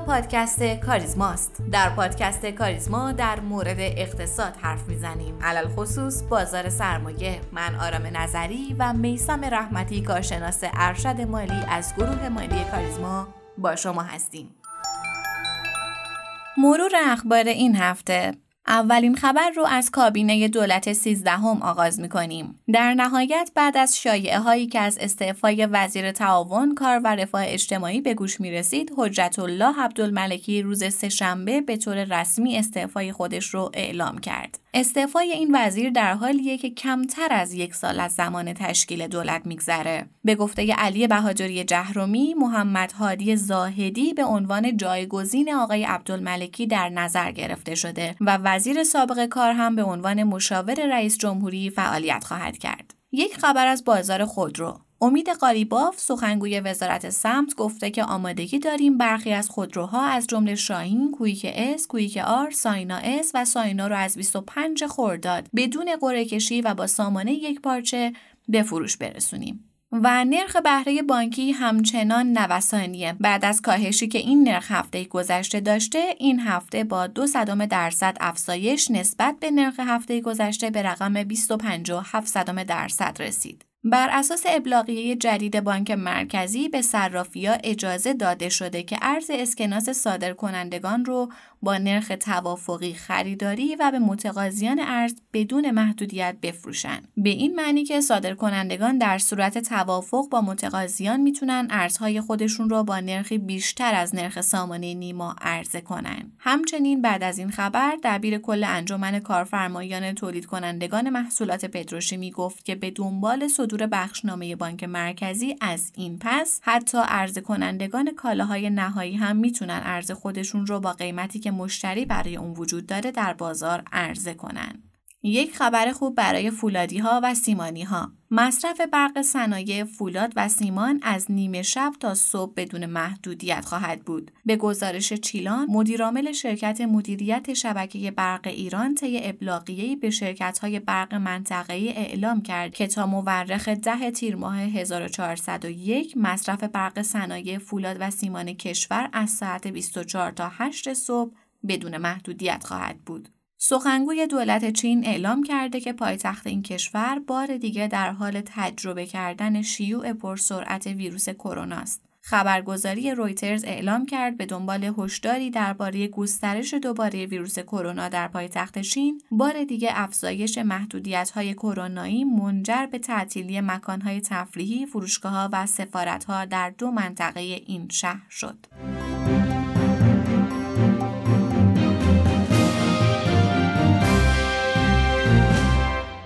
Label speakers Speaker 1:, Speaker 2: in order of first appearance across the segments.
Speaker 1: پادکست کاریزماست. در پادکست کاریزما در مورد اقتصاد حرف می‌زنیم. علل خصوص بازار سرمایه. من آرام نظری و میسم رحمتی کارشناس ارشد مالی از گروه مالی کاریزما با شما هستیم. مرور اخبار این هفته اولین خبر رو از کابینه دولت سیزدهم آغاز می کنیم. در نهایت بعد از شایعه هایی که از استعفای وزیر تعاون کار و رفاه اجتماعی به گوش می رسید، حجت الله عبدالملکی روز سهشنبه به طور رسمی استعفای خودش رو اعلام کرد. استعفای این وزیر در حالیه که کمتر از یک سال از زمان تشکیل دولت میگذره. به گفته علی بهادری جهرمی، محمد هادی زاهدی به عنوان جایگزین آقای عبدالملکی در نظر گرفته شده و وزیر سابق کار هم به عنوان مشاور رئیس جمهوری فعالیت خواهد کرد. یک خبر از بازار خودرو امید قالیباف سخنگوی وزارت سمت گفته که آمادگی داریم برخی از خودروها از جمله شاهین، کویک اس، کویک آر، ساینا اس و ساینا رو از 25 خرداد بدون قرعه کشی و با سامانه یکپارچه به فروش برسونیم. و نرخ بهره بانکی همچنان نوسانیه. بعد از کاهشی که این نرخ هفته گذشته داشته این هفته با دو صدم درصد افزایش نسبت به نرخ هفته گذشته به رقم 25 درصد رسید. بر اساس ابلاغیه جدید بانک مرکزی به صرافیها اجازه داده شده که ارز اسکناس صادر کنندگان رو با نرخ توافقی خریداری و به متقاضیان ارز بدون محدودیت بفروشن. به این معنی که صادر کنندگان در صورت توافق با متقاضیان می‌تونن ارزهای خودشون رو با نرخی بیشتر از نرخ سامانه نیما عرضه کنن. همچنین بعد از این خبر دبیر کل انجمن کارفرمایان تولید کنندگان محصولات پتروشیمی گفت که به دنبال صدور بخشنامه بانک مرکزی از این پس حتی عرضه کنندگان کالاهای نهایی هم می‌تونن ارز خودشون رو با قیمتی که مشتری برای اون وجود داره در بازار عرضه کنن. یک خبر خوب برای فولادی ها و سیمانی ها. مصرف برق صنایع فولاد و سیمان از نیمه شب تا صبح بدون محدودیت خواهد بود. به گزارش چیلان، مدیرعامل شرکت مدیریت شبکه برق ایران طی ابلاغیه‌ای به شرکت‌های برق منطقه‌ای اعلام کرد که تا مورخ ده تیر ماه 1401 مصرف برق صنایع فولاد و سیمان کشور از ساعت 24 تا 8 صبح بدون محدودیت خواهد بود. سخنگوی دولت چین اعلام کرده که پایتخت این کشور بار دیگه در حال تجربه کردن شیوع پرسرعت ویروس کرونا است. خبرگزاری رویترز اعلام کرد به دنبال هشداری درباره گسترش دوباره ویروس کرونا در پایتخت چین بار دیگه افزایش محدودیت‌های کرونایی منجر به تعطیلی مکانهای تفریحی، فروشگاه‌ها و سفارت‌ها در دو منطقه این شهر شد.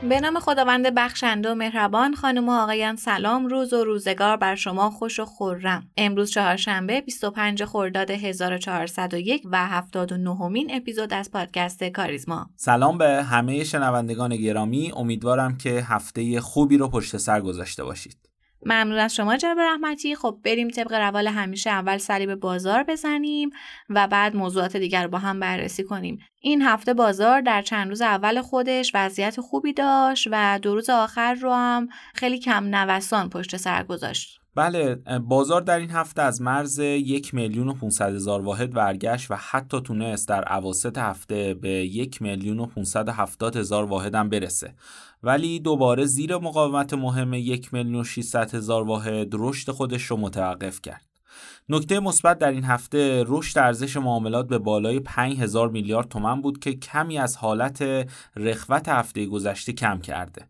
Speaker 1: به نام خداوند بخشنده و مهربان خانم و آقایان سلام روز و روزگار بر شما خوش و خورم امروز چهارشنبه 25 خرداد 1401 و 79 مین اپیزود از پادکست کاریزما.
Speaker 2: سلام به همه شنوندگان گرامی. امیدوارم که هفته خوبی رو پشت سر گذاشته باشید.
Speaker 1: ممنون از شما جناب رحمتی. خب بریم طبق روال همیشه اول سری به بازار بزنیم و بعد موضوعات دیگر با هم بررسی کنیم. این هفته بازار در چند روز اول خودش وضعیت خوبی داشت و دو روز آخر رو هم خیلی کم نوسان پشت سر گذاشت.
Speaker 2: بله بازار در این هفته از مرز یک میلیون و 500 هزار واحد برگشت و حتی تونست در عواسط هفته به یک میلیون و 570 هزار واحد هم برسه. ولی دوباره زیر مقاومت مهم یک میلیون و 600 هزار واحد رشد خودش رو متوقف کرد نکته مثبت در این هفته رشد ارزش معاملات به بالای 5000 میلیارد تومن بود که کمی از حالت رخوت هفته گذشته کم کرده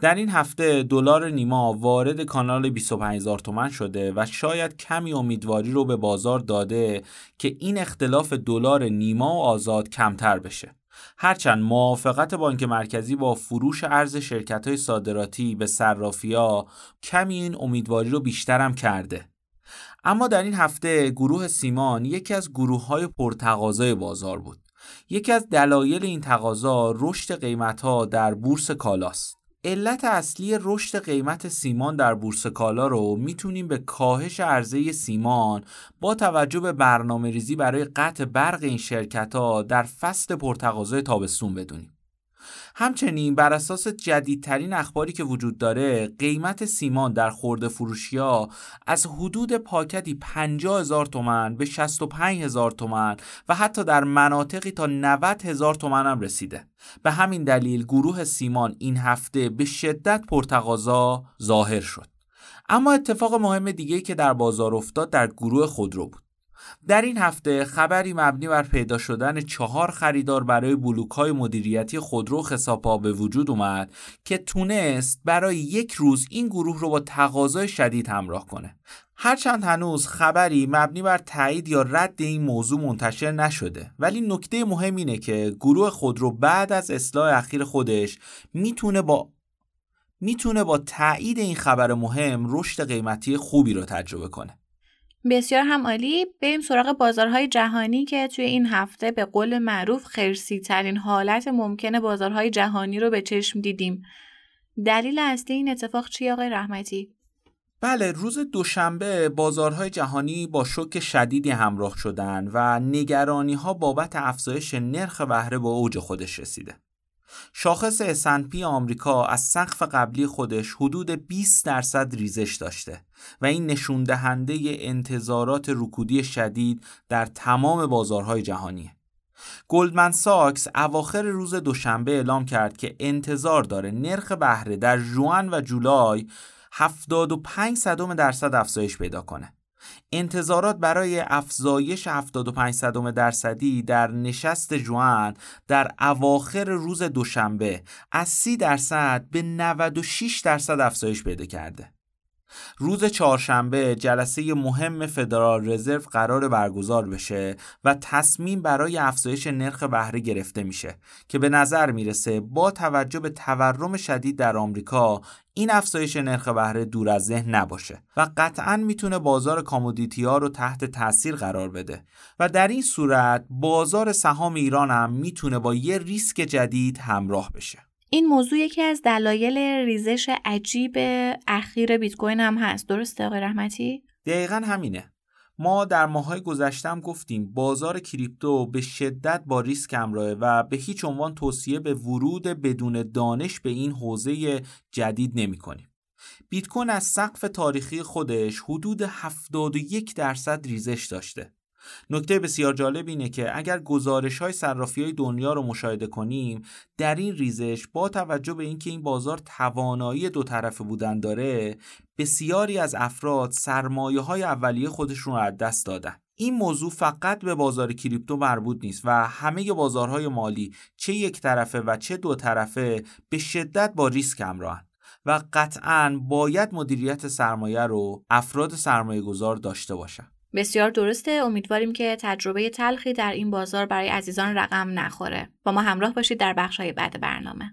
Speaker 2: در این هفته دلار نیما وارد کانال 25000 تومن شده و شاید کمی امیدواری رو به بازار داده که این اختلاف دلار نیما و آزاد کمتر بشه. هرچند موافقت بانک مرکزی با فروش ارز شرکت های صادراتی به صرافیا کمی این امیدواری رو بیشترم کرده. اما در این هفته گروه سیمان یکی از گروه های پرتقاضای بازار بود. یکی از دلایل این تقاضا رشد قیمت ها در بورس کالاست. علت اصلی رشد قیمت سیمان در بورس کالا رو می‌تونیم به کاهش عرضه سیمان با توجه به برنامه ریزی برای قطع برق این شرکت ها در فصل پرتقاضای تابستون بدونیم. همچنین بر اساس جدیدترین اخباری که وجود داره قیمت سیمان در خورده فروشی ها از حدود پاکتی 50 هزار تومن به 65 هزار تومن و حتی در مناطقی تا 90 هزار تومن هم رسیده. به همین دلیل گروه سیمان این هفته به شدت پرتقاضا ظاهر شد. اما اتفاق مهم دیگه که در بازار افتاد در گروه خودرو بود. در این هفته خبری مبنی بر پیدا شدن چهار خریدار برای بلوک های مدیریتی خودرو خساپا به وجود اومد که تونست برای یک روز این گروه رو با تقاضای شدید همراه کنه. هرچند هنوز خبری مبنی بر تایید یا رد این موضوع منتشر نشده ولی نکته مهم اینه که گروه خودرو بعد از اصلاح اخیر خودش می‌تونه با می‌تونه با تایید این خبر مهم رشد قیمتی خوبی رو تجربه کنه.
Speaker 1: بسیار هم عالی. بریم سراغ بازارهای جهانی که توی این هفته به قول معروف خرسی ترین حالت ممکن بازارهای جهانی رو به چشم دیدیم. دلیل اصلی این اتفاق چی آقای رحمتی؟
Speaker 2: بله روز دوشنبه بازارهای جهانی با شوک شدیدی همراه شدن و نگرانی ها بابت افزایش نرخ بهره به اوج خودش رسیده. شاخص S&P آمریکا از سقف قبلی خودش حدود 20 درصد ریزش داشته و این نشون دهنده انتظارات رکودی شدید در تمام بازارهای جهانی. گلدمن ساکس اواخر روز دوشنبه اعلام کرد که انتظار داره نرخ بهره در جوان و جولای 75 صدم درصد افزایش پیدا کنه. انتظارات برای افزایش 75 درصدی در نشست جوان در اواخر روز دوشنبه از 30 درصد به 96 درصد افزایش پیدا کرده. روز چهارشنبه جلسه مهم فدرال رزرو قرار برگزار بشه و تصمیم برای افزایش نرخ بهره گرفته میشه که به نظر می‌رسه با توجه به تورم شدید در آمریکا این افزایش نرخ بهره دور از ذهن نباشه و قطعا می‌تونه بازار کامودیتی ها رو تحت تاثیر قرار بده و در این صورت بازار سهام ایران هم می‌تونه با یه ریسک جدید همراه بشه.
Speaker 1: این موضوع یکی از دلایل ریزش عجیب اخیر بیت کوین هم هست. درسته آقای رحمتی؟
Speaker 2: دقیقا همینه. ما در ماهای گذشتم گفتیم بازار کریپتو به شدت با ریسک همراهه و به هیچ عنوان توصیه به ورود بدون دانش به این حوزه جدید نمی کنیم. بیت کوین از سقف تاریخی خودش حدود 71 درصد ریزش داشته. نکته بسیار جالب اینه که اگر گزارش های صرافی های دنیا رو مشاهده کنیم در این ریزش با توجه به اینکه این بازار توانایی دو طرفه بودن داره بسیاری از افراد سرمایه های اولیه خودشون رو از دست دادن. این موضوع فقط به بازار کریپتو مربوط نیست و همه بازارهای مالی چه یک طرفه و چه دو طرفه به شدت با ریسک همراهن و قطعا باید مدیریت سرمایه رو افراد سرمایه گذار داشته باشن.
Speaker 1: بسیار درسته. امیدواریم که تجربه تلخی در این بازار برای عزیزان رقم نخوره. با ما همراه باشید در بخشهای بعد برنامه.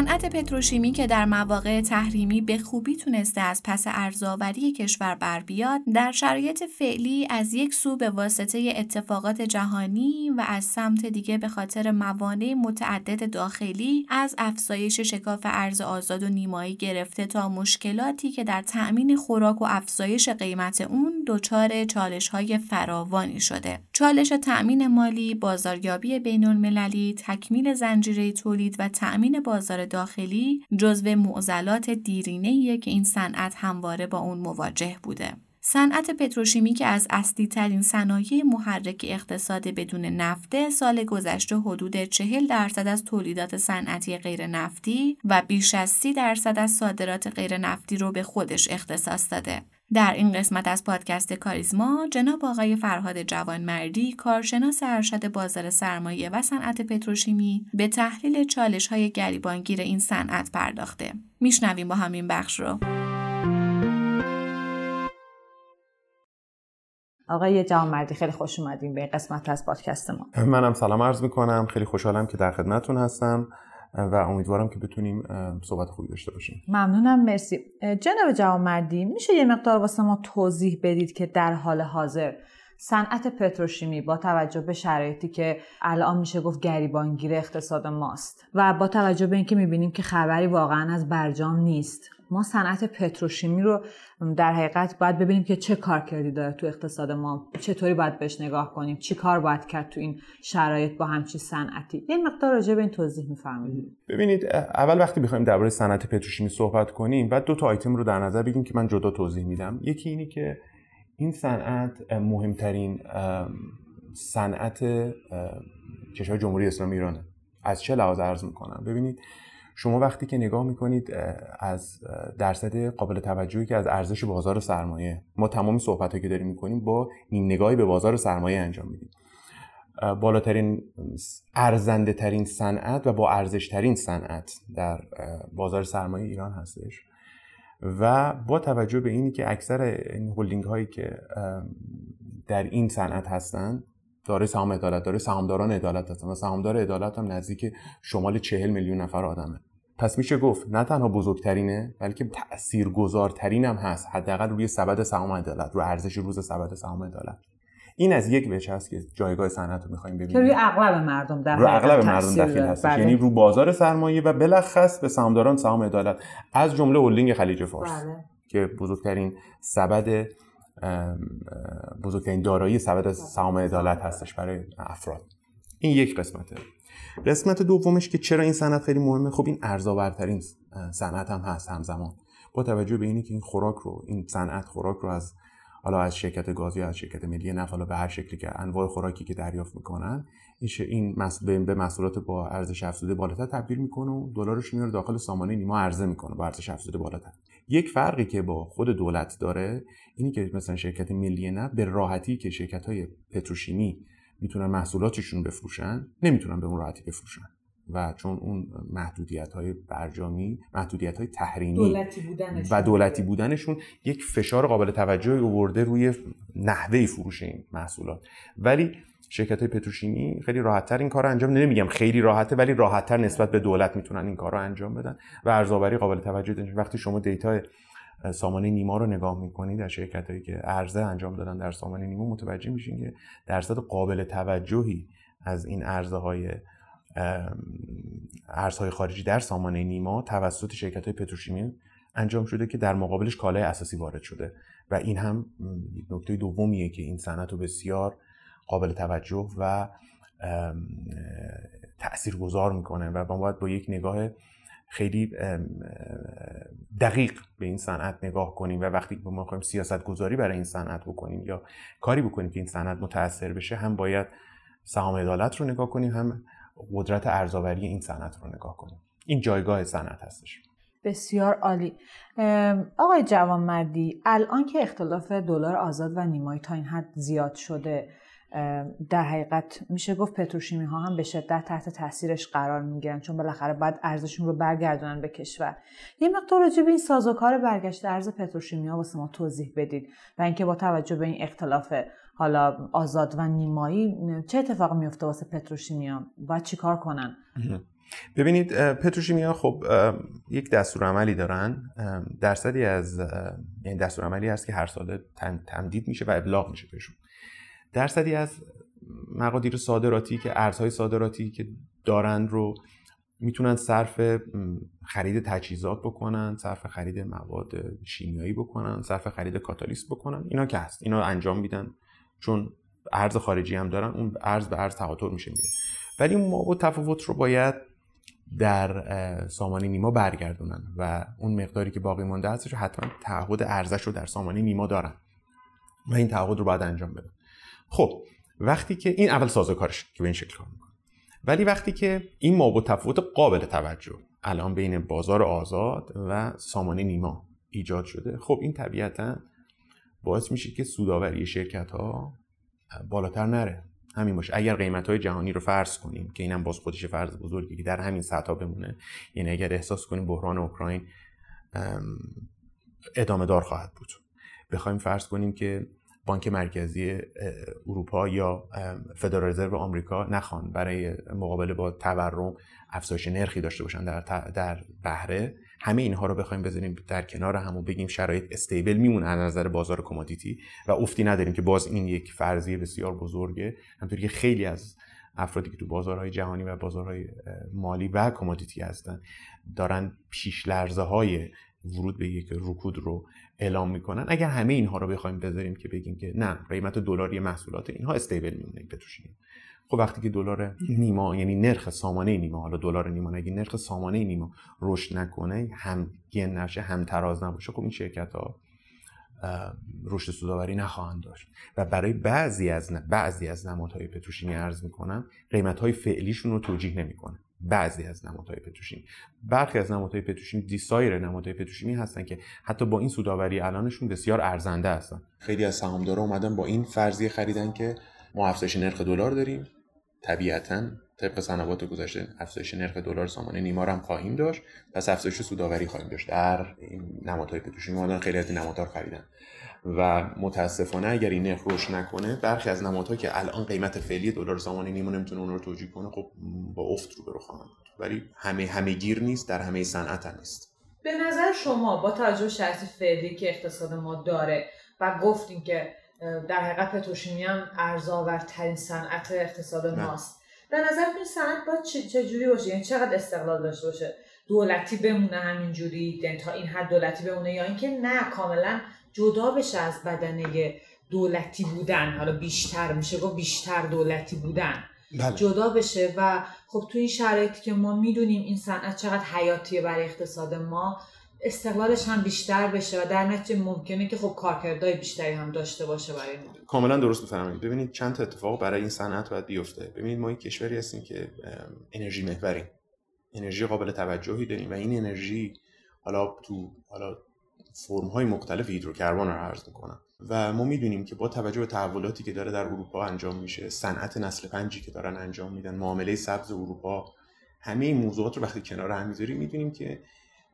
Speaker 1: صنعت پتروشیمی که در مواقع تحریمی به خوبی تونسته از پس ارزآوری کشور بر بیاد در شرایط فعلی از یک سو به واسطه اتفاقات جهانی و از سمت دیگه به خاطر موانع متعدد داخلی از افزایش شکاف ارز آزاد و نیمایی گرفته تا مشکلاتی که در تأمین خوراک و افزایش قیمت اون دچار چالش های فراوانی شده. چالش تأمین مالی بازاریابی بین المللی تکمیل زنجیره تولید و تأمین بازار داخلی جزو معضلات دیرینه که این صنعت همواره با اون مواجه بوده. صنعت پتروشیمی که از اصلی ترین صنایع محرک اقتصاد بدون نفته سال گذشته حدود 40 درصد از تولیدات صنعتی غیر نفتی و بیش از 30 درصد از صادرات غیر نفتی رو به خودش اختصاص داده. در این قسمت از پادکست کاریزما جناب آقای فرهاد جوانمردی کارشناس ارشد بازار سرمایه و صنعت پتروشیمی به تحلیل چالش های گریبانگیر این صنعت پرداخته. میشنویم با همین بخش رو.
Speaker 3: آقای جوانمردی خیلی خوش اومدیم به قسمت از پادکست ما.
Speaker 4: منم سلام عرض می‌کنم. خیلی خوشحالم که در خدمتتون هستم. و امیدوارم که بتونیم صحبت خوبی داشته باشیم.
Speaker 3: ممنونم مرسی. جناب جوامردی میشه یه مقدار واسه ما توضیح بدید که در حال حاضر صنعت پتروشیمی با توجه به شرایطی که الان میشه گفت گریبانگیر اقتصاد ماست و با توجه به اینکه می‌بینیم که خبری واقعا از برجام نیست ما صنعت پتروشیمی رو در حقیقت باید ببینیم که چه کار کردی داره تو اقتصاد ما چطوری باید بهش نگاه کنیم چی کار باید کرد تو این شرایط با همچی صنعتی. یه مقدار راجع به این توضیح میفرمایید.
Speaker 4: ببینید اول وقتی بخوایم درباره صنعت پتروشیمی صحبت کنیم بعد دو تا آیتم رو در نظر بگیریم که من جدا توضیح میدم. یکی اینی که این صنعت مهمترین صنعت کشور جمهوری اسلامی ایرانه. از چه لحاظ عرض می‌کنم؟ ببینید شما وقتی که نگاه می‌کنید از درصد قابل توجهی که از ارزش بازار سرمایه ما تمامی صحبت که داریم می‌کنیم با نیم نگاهی به بازار سرمایه انجام میدیم. بالاترین ارزنده ترین صنعت و با ارزش ترین صنعت در بازار سرمایه ایران هستش. و با توجه به اینی که اکثر این هلدینگ هایی که در این صنعت هستند داره سهام عدالت داره سهامداران عدالت هستن و سهامدار عدالت هم نزدیک شمال چهل میلیون نفر آدمه. پس میشه گفت نه تنها بزرگترینه بلکه تاثیرگذارترین هم هست. حداقل روی سبد سهام عدالت رو ارزش روز سبد سهام عدالت. این از یک وجه هست که جایگاه صنعت رو می‌خوایم ببینیم. که
Speaker 3: روی اغلب مردم در
Speaker 4: روی اغلب مردم دخیل هست بله. یعنی رو بازار سرمایه و بلخص به سهامداران سهام عدالت از جمله هلدینگ خلیج فارس بله. که بزرگترین سبد بزرگترین دارایی سبد سهام عدالت هستش برای افراد. این یک قسمته. قسمت دومش که چرا این صنعت خیلی مهمه؟ خب این ارزآورترین صنعت هم هست همزمان. با توجه به اینی که این خوراک رو این صنعت خوراک رو از حالا از شرکت گاز یا از شرکت ملی نفت حالا به هر شکلی که انواع خوراکی که دریافت می‌کنن این این به محصولات با ارزش افزوده بالاتر تبدیل می‌کنه و دلارش میاره داخل سامانه نیما عرضه می‌کنه با ارزش افزوده بالاتر. یک فرقی که با خود دولت داره اینی که مثلا شرکت ملی نفت به راحتی که شرکت های پتروشیمی می‌تونن محصولاتشون بفروشن نمی‌تونن به اون راحتی بفروشن. و چون اون محدودیت های برجامی محدودیت های تحریمی
Speaker 3: دولتی
Speaker 4: و دولتی بودنشون یک فشار قابل توجهی آورده روی نحوه فروش این محصولات. ولی شرکت های پتروشیمی خیلی راحتتر این کار رو انجام نمیگم خیلی راحته ولی راحتتر نسبت به دولت می‌تونن این کار رو انجام بدن و ارزآوری قابل توجه داشته وقتی شما دیتا سامانه نیما رو نگاه می‌کنید در شرکت هایی که عرضه انجام دادن در سامانه نیما متوجه میشین که درصد قابل توجهی از این عرضه های ارزهای خارجی در سامانه نیما توسط شرکت های پتروشیمی انجام شده که در مقابلش کالای اساسی وارد شده. و این هم نکته دومیه که این صنعت رو بسیار قابل توجه و تأثیر گذار می‌کنه و ما باید با یک نگاه خیلی دقیق به این صنعت نگاه کنیم و وقتی ما می‌خوایم سیاست گذاری برای این صنعت بکنیم یا کاری بکنیم که این صنعت متاثر بشه هم باید سهام عدالت رو نگاه کنیم هم قدرت ارزآوری این صنعت رو نگاه کنیم. این جایگاه صنعت هستش.
Speaker 3: بسیار عالی. آقای جوانمردی الان که اختلاف دلار آزاد و نیمایی تا این حد زیاد شده در حقیقت میشه گفت پتروشیمی ها هم به شدت تحت تاثیرش قرار می‌گیرن چون بالاخره باید ارزششون رو برگردونن به کشور. یه مقدار راجع به این سازوکار برگشت ارز پتروشیمی ها واسه ما توضیح بدید و اینکه با توجه به این اختلاف حالا آزاد و نیمایی چه اتفاق میفته واسه پتروشیمی ها باید چیکار کنن؟
Speaker 4: ببینید پتروشیمی ها خب یک دستور عملی دارن درصدی از یعنی دستور عملی هست که هر ساله تمدید میشه و ابلاغ میشه بهشون. درصدی از مقادیر صادراتی که ارزهای صادراتی که دارند رو می‌تونن صرف خرید تجهیزات بکنن صرف خرید مواد شیمیایی بکنن صرف خرید کاتالیست بکنن. اینا که هست. اینا انجام میدن. چون ارز خارجی هم دارن اون ارز به ارز تقاطر میشه میره ولی ما تفاوت رو باید در سامانه نیما برگردونن و اون مقداری که باقی مانده هستش حتما تعهد ارزش رو در سامانه نیما دارن و این تعهد رو باید انجام بدن. خب وقتی که این اول سازوکارش که به این شکل کار می‌کنه. ولی وقتی که این ما تفاوت قابل توجه الان بین بازار آزاد و سامانه نیما ایجاد شده خب این طبیعتا باعث میشه که سوداوری شرکت ها بالاتر نره. همین باشه. اگر قیمت های جهانی رو فرض کنیم که اینم باز خودش فرض بزرگی که در همین سطح بمونه یعنی اگر احساس کنیم بحران اوکراین ادامه دار خواهد بود. بخوایم فرض کنیم که بانک مرکزی اروپا یا فدرال رزرو آمریکا نخوان برای مقابله با تورم افزایش نرخی داشته باشن در در بهره. همه اینها رو بخوایم بذاریم در کنار هم و بگیم شرایط stable میمونه از نظر بازار commodity و افتی نداریم که باز این یک فرضیه بسیار بزرگه. همونطوری که خیلی از افرادی که تو بازارهای جهانی و بازارهای مالی و commodity هستن دارن پیش لرزه های ورود به یک رکود رو اعلام می‌کنن. اگر همه اینها رو بخوایم بذاریم که بگیم که نه قیمت دلاری محصولات اینها stable میمونه پتروشیمی خب وقتی که دلار نیما یعنی نرخ سامانه نیما حالا دلار نیما اگه نرخ سامانه نیما رشد نکنه هم گن نشه هم تراز نباشه خب این شرکت ها رشد سوداوری نخواهند داشت. و برای بعضی از بعضی از نمادهای پتروشیمی ارز می‌کنم قیمت های فعلیشون رو توجیه نمی‌کنه. بعضی از نمادهای پتروشیمی. برخی از نمادهای پتروشیمی دیسایر نمادهای پتروشیمی هستن که حتی با این سوداوری الانشون بسیار ارزنده هستن. خیلی از سهامدارا اومدن با این فرضیه خریدن که ما افزایش نرخ دلار داریم. طبیعتا طبق سنوات گذشته افزایش نرخ دلار سامانه نیمار هم خواهیم داشت پس افزایش سوداوری خواهیم داشت در این نمادهای پتروشیمی. اومدن خیلی از این نمادها خریدن. و متاسفانه اگر این نرخ رشد نکنه برخی از نمادها که الان قیمت فعلی دلار سامانه نیمو نمی‌تونه اون رو توجیه کنه خب با افت رو برو خواهند ولی همه همه گیر نیست در همه صنعت هم نیست.
Speaker 3: به نظر شما با توجه شرط فعلی که اقتصاد ما داره و گفتیم که در حقیقت پتروشیمی هم ارزآورترین صنعت اقتصاد ماست. به نظر این صنعت باید چه باشه؟ یعنی چقدر استقلال داشته باشه؟ دولتی بمونه همینجوری یعنی تا این حد دولتی بمونه یا اینکه نه کاملا جدا بشه از بدنه دولتی بودن. حالا بیشتر میشه گفت بیشتر دولتی بودن. بله. جدا بشه و خب تو این شرایطی که ما می‌دونیم این صنعت چقدر حیاتیه برای اقتصاد ما استقلالش هم بیشتر بشه و در نتیجه ممکنه که خب کارکردهای بیشتری هم داشته باشه برای ما.
Speaker 4: کاملا درست بفرمایید ببینید چند تا اتفاق برای این صنعت باید بیفته. ببینید ما یک کشوری هستیم که انرژی محوریم انرژی قابل توجهی داریم و این انرژی حالا تو حالا فرم های مختلف هیدروکربن رو عرض می‌کنم. و ما می‌دونیم که با توجه به تحولاتی که داره در اروپا انجام میشه صنعت نسل پنجی که دارن انجام میدن معامله سبز اروپا همه این موضوعات رو وقتی کنار هم می‌ذاریم می‌دونیم که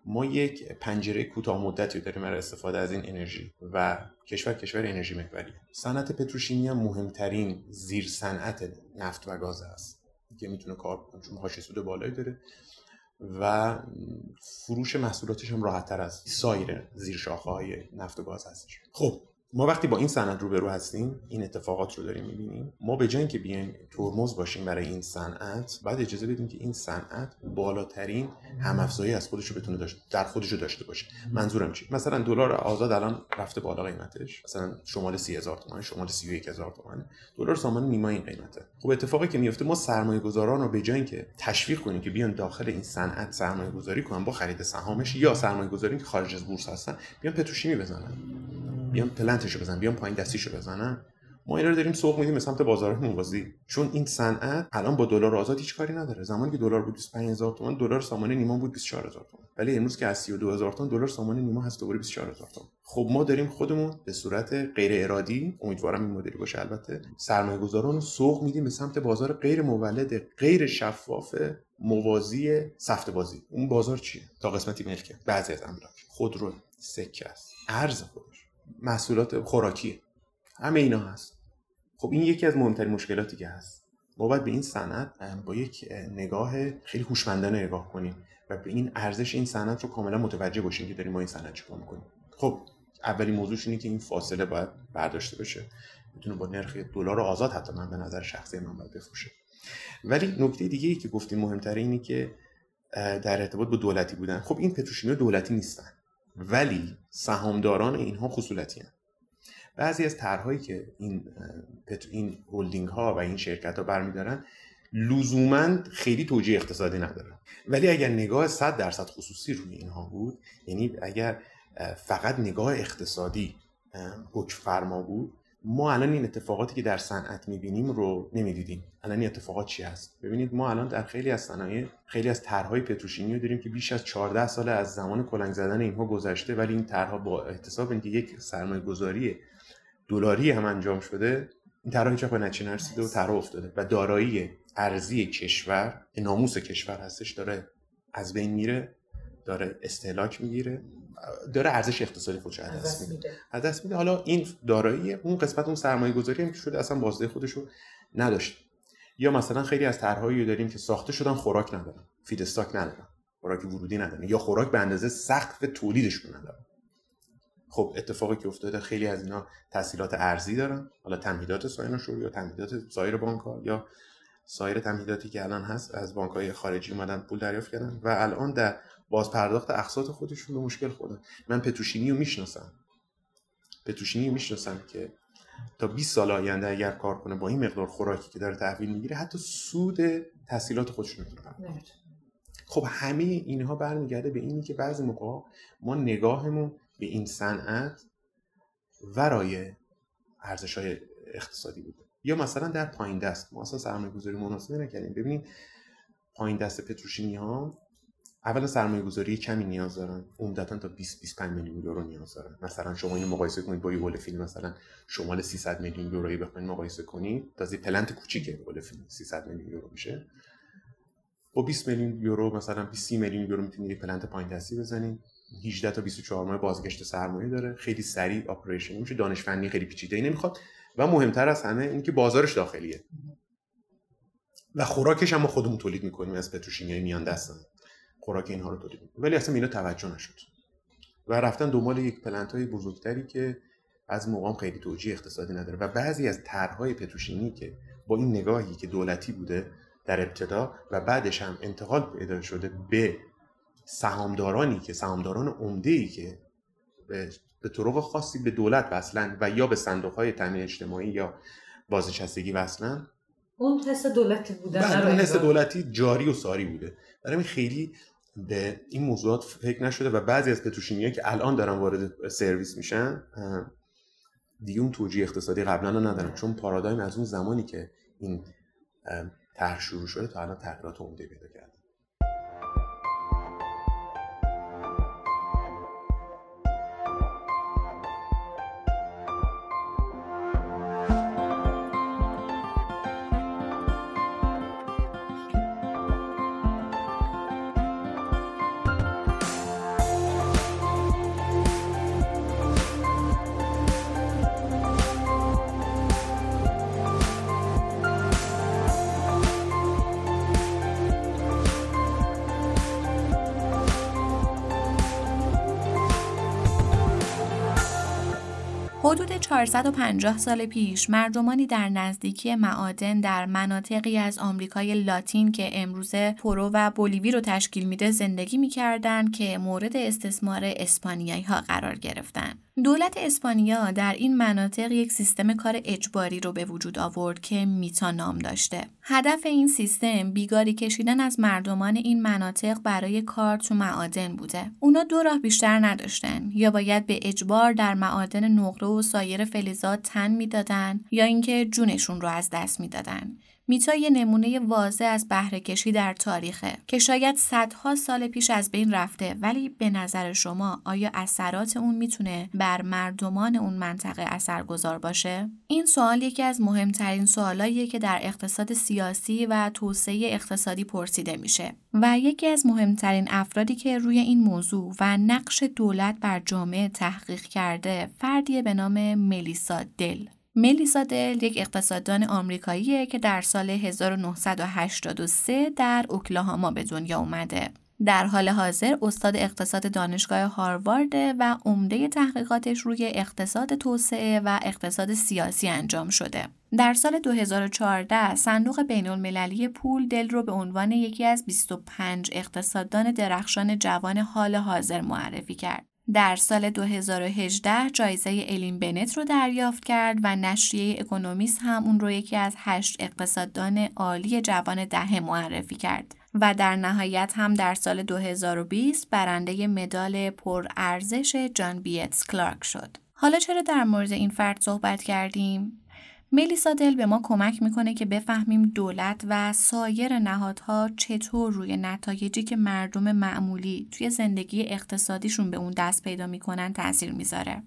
Speaker 4: ما یک پنجره کوتاه مدتی داریم برای استفاده از این انرژی و کشور کشور انرژی محوری. صنعت پتروشیمی هم مهمترین زیر صنعت نفت و گاز است که می‌تونه کار کنه چون حاشیه سود بالایی داره و فروش محصولاتش هم راحت تر از سایر زیر شاخه های نفت و گاز هستش. خب ما وقتی با این صنعت روبرو هستیم این اتفاقات رو داریم می‌بینیم. ما به جای اینکه بیایم ترمز باشیم برای این صنعت بعد اجازه بدیم که این صنعت بالاترین هم افزایی از خودش رو بتونه داشت در خودش رو داشته باشه. منظورم چی؟ مثلا دلار آزاد الان رفته بالا قیمتش. مثلا شمال 30000 تومان شمال 31000 تومان دلار سامان نیمای این قیمته. خب اتفاقی که میفته ما سرمایه گذاران رو به جای اینکه تشویق کنیم که بیان داخل این صنعت سرمایه گذاری کنن با خرید سهامش یا سرمایه گذاری که خارج از بورس هستن بیان پتروشیمی بزنن. بیان پلنتشو بزنن بیان پایین دستیشو بزنن ما اینا رو داریم سوق میدیم به سمت بازارهای موازی. چون این صنعت الان با دلار آزاد هیچ کاری نداره. زمانی که دلار بود 25000 تومان دلار سامانه نیما بود 24000 تومان. ولی امروز که از 32000 تومان دلار سامانه نیما هست دوباره 24000 تومان. خب ما داریم خودمون به صورت غیر ارادی امیدوارم این مدلی باشه البته سرمایه گذاران رو سوق میدیم به سمت بازار غیر مولد غیر شفاف موازی سفت بازی. اون بازار چیه؟ تا قسمتی ملکه بعضی از املاک. خودرو سکه است. ارز خودش. محصولات خوراکی. همه اینا هست. خب این یکی از مهمترین مشکلاتی که هست. ما باید به این صنعت با یک نگاه خیلی هوشمندانه نگاه کنیم و به این ارزش این صنعت رو کاملا متوجه باشیم که داریم ما این صنعت چیکار می‌کنیم. خب اولین موضوعش اینه که این فاصله باید برداشته بشه. می‌تونه با نرخ دلار آزاد حتی من به نظر شخصی من باید بفروشه. ولی نکته دیگه ای که گفتیم مهمتره اینه که در ارتباط با دولتی بودن. خب این پتروشیمی دولتی نیستن. ولی سهامداران اینها خصولتی هستند. بعضی از طرحهایی که این این هلدینگ ها و این شرکت ها برمیدارن لزوما خیلی توجیه اقتصادی نداره ولی اگر نگاه 100 درصد خصوصی روی اینها بود یعنی اگر فقط نگاه اقتصادی حکم فرما بود ما الان این اتفاقاتی که در صنعت می‌بینیم رو نمی‌دیدیم. الان این اتفاقات چی هست؟ ببینید ما الان در خیلی از صنایع خیلی از طرحهای پتروشیمی رو داریم که بیش از 14 سال از زمان کلنگ زدن اینها گذشته ولی این طرحها با احتساب اینکه یک سرمایه گذاری دلاری هم انجام شده این طرح هیچ به نتیجه نرسیده و طرح افتاده و دارایی ارزی کشور ناموس کشور هستش داره از بین میره داره استهلاک می‌گیره. داره ارزش اقتصادی خودش از دست میده. از دست میده. حالا این دارایی اون قسمت اون سرمایه گذاری هم که شده اصلا بازده خودش رو نداشت. یا مثلا خیلی از طرحهایی داریم که ساخته شدن خوراک ندارن feedstock ندارن خوراک ورودی ندارن یا خوراک به اندازه سقف تولیدشون ندارن. خب اتفاقی که افتاده خیلی از اینا تسهیلات ارزی دارن. حالا تمهیدات سایر شروع یا تمهیدات سایر بانک یا سایر تمهیداتی که الان هست از بانک های خارجی اومدن پول دریافت کردن. و الان در باز پرداخت اقساط خودشون به مشکل خوردن. من پتروشیمی رو می‌شناسم. پتروشیمی رو می‌شناسم که تا 20 سال آینده اگر کار کنه با این مقدار خوراکی که داره تحویل می‌گیره حتی سود تحصیلات خودش می‌تونه خب همه اینها برمیگرده به اینی که بعضی موقع ما نگاهمون به این صنعت ورای ارزش های اقتصادی بوده. یا مثلا در پایین دست ما. اصلا سرمایه گذاری مناسبه نکردیم. ببینید پایین دست پتروشیمی ها اولا سرمایه گذاری کمی نیاز دارن. عمدتا تا 20 25 میلیون یورو نیاز دارن. مثلا شما اینو مقایسه کنید با یه الفین مثلا شمال 300 میلیون یورویی بخواید مقایسه کنید تازه plant کوچیکه الفین. 300 میلیون یورو میشه. با 20 میلیون یورو مثلا 20 میلیون یورو می‌تونید یه plant پایین دستی بزنید. 18 تا 24 ماه بازگشت سرمایه داره. خیلی سریع operation میشه. دانش فنی خیلی پیچیده ای نمی‌خواد. و مهمتر از همه اینکه بازارش داخلیه. و خوراکش هم خودمون تولید می‌کنیم. از پتروشیمیای میان دستن خوراک اینها رو تولید ولی اصلا اینا توجه نشد. و رفتن دنبال یک پلنت های بزرگتری که از مقام خیلی توجیه اقتصادی نداره. و بعضی از طرحهای پتروشیمی که با این نگاهی که دولتی بوده در ابتدا و بعدش هم انتقال پیدا شده به سهامدارانی که سهامداران عمده ای که به, به طرق خاصی به دولت وصلن و یا به صندوق های تامین اجتماعی یا بازنشستگی وصلن
Speaker 3: اون حس دولتی بوده
Speaker 4: بله اون حس دولتی جاری و ساری بوده. برای خیلی به این موضوعات فکر نشده و بعضی از پتروشیمی که الان دارن وارد سرویس میشن دیگه اون توجیه اقتصادی قبلا رو ندارن. چون پارادایم از اون زمانی که این طرح شروع شده تا الان تغییرات عمده پیدا کرده.
Speaker 1: 450 سال پیش مردمانی در نزدیکی معادن در مناطقی از آمریکای لاتین که امروزه پرو و بولیوی رو تشکیل میده زندگی می‌کردند که مورد استثمار اسپانیایی ها قرار گرفتن. دولت اسپانیا در این مناطق یک سیستم کار اجباری رو به وجود آورد که میتا نام داشته. هدف این سیستم بیگاری کشیدن از مردمان این مناطق برای کار تو معادن بوده. اونا دو راه بیشتر نداشتن یا باید به اجبار در معادن نقره و سایر فلزات تن می‌دادن یا اینکه جونشون رو از دست می‌دادن. میتا یه نمونه واضح از بهره در تاریخه که شاید صدها سال پیش از بین رفته ولی به نظر شما آیا اثرات اون می‌تونه بر مردمان اون منطقه اثرگذار باشه؟ این سوال یکی از مهمترین سوالاییه که در اقتصاد سیاسی و توسعه اقتصادی پرسیده میشه و یکی از مهمترین افرادی که روی این موضوع و نقش دولت بر جامعه تحقیق کرده فردی به نام ملیسا دل ملیسا دل یک اقتصاددان آمریکاییه که در سال 1983 در اوکلاهاما به دنیا اومده. در حال حاضر استاد اقتصاد دانشگاه هاروارد و عمده تحقیقاتش روی اقتصاد توسعه و اقتصاد سیاسی انجام شده. در سال 2014 صندوق بین المللی پول دل رو به عنوان یکی از 25 اقتصاددان درخشان جوان حال حاضر معرفی کرد. در سال 2018 جایزه الین بنت رو دریافت کرد و نشریه اکونومیست هم اون رو یکی از هشت اقتصاددان عالی جوان دهه معرفی کرد و در نهایت هم در سال 2020 برنده مدال پرارزش جان بیتس کلارک شد. حالا چرا در مورد این فرد صحبت کردیم؟ ملیسا دل به ما کمک می‌کنه که بفهمیم دولت و سایر نهادها چطور روی نتایجی که مردم معمولی توی زندگی اقتصادیشون به اون دست پیدا می‌کنن تاثیر می‌ذاره.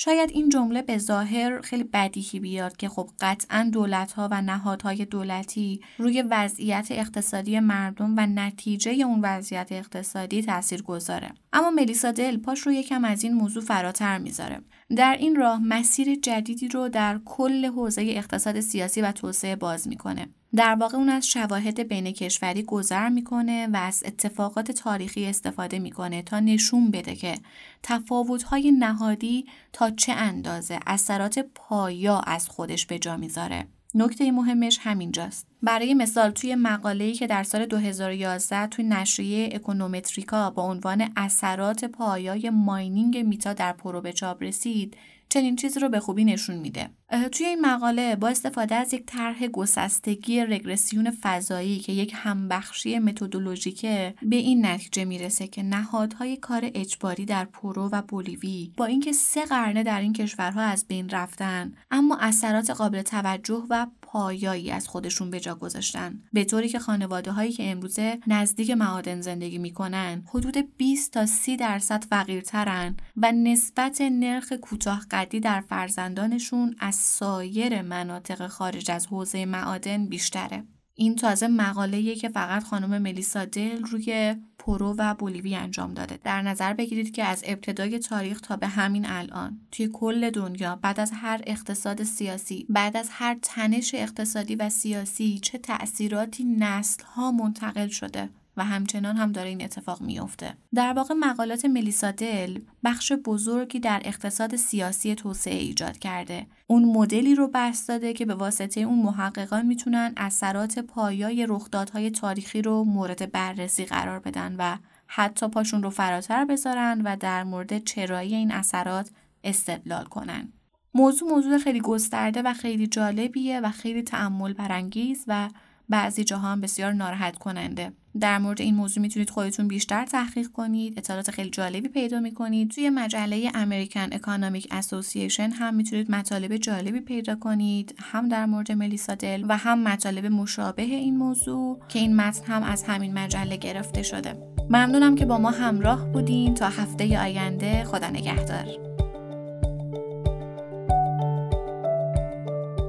Speaker 1: شاید این جمله به ظاهر خیلی بدیهی بیاد که خب قطعا دولت ها و نهادهای دولتی روی وضعیت اقتصادی مردم و نتیجه اون وضعیت اقتصادی تاثیر گذاره اما ملیسا دل پاش رو یکم از این موضوع فراتر می‌ذاره. در این راه مسیر جدیدی رو در کل حوزه اقتصاد سیاسی و توسعه باز می‌کنه. در واقع اون از شواهد بین کشوری گذر می‌کنه و از اتفاقات تاریخی استفاده می‌کنه تا نشون بده که تفاوت‌های نهادی تا چه اندازه اثرات پایا از خودش به جا می‌ذاره. نکته مهمش همینجاست. برای مثال توی مقاله‌ای که در سال 2011 توی نشریه اکونومتریکا با عنوان اثرات پایای ماینینگ میتا در پرو به چاپ رسید چنین چیزی رو به خوبی نشون میده. توی این مقاله با استفاده از یک طرح گسستگی رگرسیون فضایی که یک همبخشی متدولوژیکه به این نتیجه می‌رسه که نهادهای کار اجباری در پرو و بولیوی با اینکه سه قرنه در این کشورها از بین رفتن اما اثرات قابل توجه و پایایی از خودشون به جا گذاشتن. به طوری که خانواده هایی که امروزه نزدیک معادن زندگی می‌کنن حدود 20 تا 30 درصد فقیرترن و نسبت نرخ کوتاه قدی در فرزندانشون از سایر مناطق خارج از حوزه معادن بیشتره. این تازه مقاله که فقط خانم ملیسا دل روی پرو و بولیوی انجام داده. در نظر بگیرید که از ابتدای تاریخ تا به همین الان توی کل دنیا بعد از هر اقتصاد سیاسی بعد از هر تنش اقتصادی و سیاسی چه تأثیراتی نسل ها منتقل شده؟ و همچنان هم داره این اتفاق میافته. در واقع مقالات ملیسا دل بخش بزرگی در اقتصاد سیاسی توسعه ایجاد کرده. اون مدلی رو بست داده که به واسطه اون محققان می‌تونن اثرات پایای رخدادهای تاریخی رو مورد بررسی قرار بدن و حتی پاشون رو فراتر بذارن و در مورد چرایی این اثرات استدلال کنن. موضوع موضوع خیلی گسترده و خیلی جالبیه و خیلی تعمل برانگیز و بعضی جاها هم بسیار ناراحت کننده در مورد این موضوع می‌تونید خودتون بیشتر تحقیق کنید. اطلاعات خیلی جالبی پیدا می‌کنید. توی مجله امریکن اکانومیک اسوسییشن هم می‌تونید مطالب جالبی پیدا کنید. هم در مورد ملیسا دل و هم مطالب مشابه این موضوع که این متن هم از همین مجله گرفته شده. ممنونم که با ما همراه بودین. تا هفته آینده خدا نگهدار.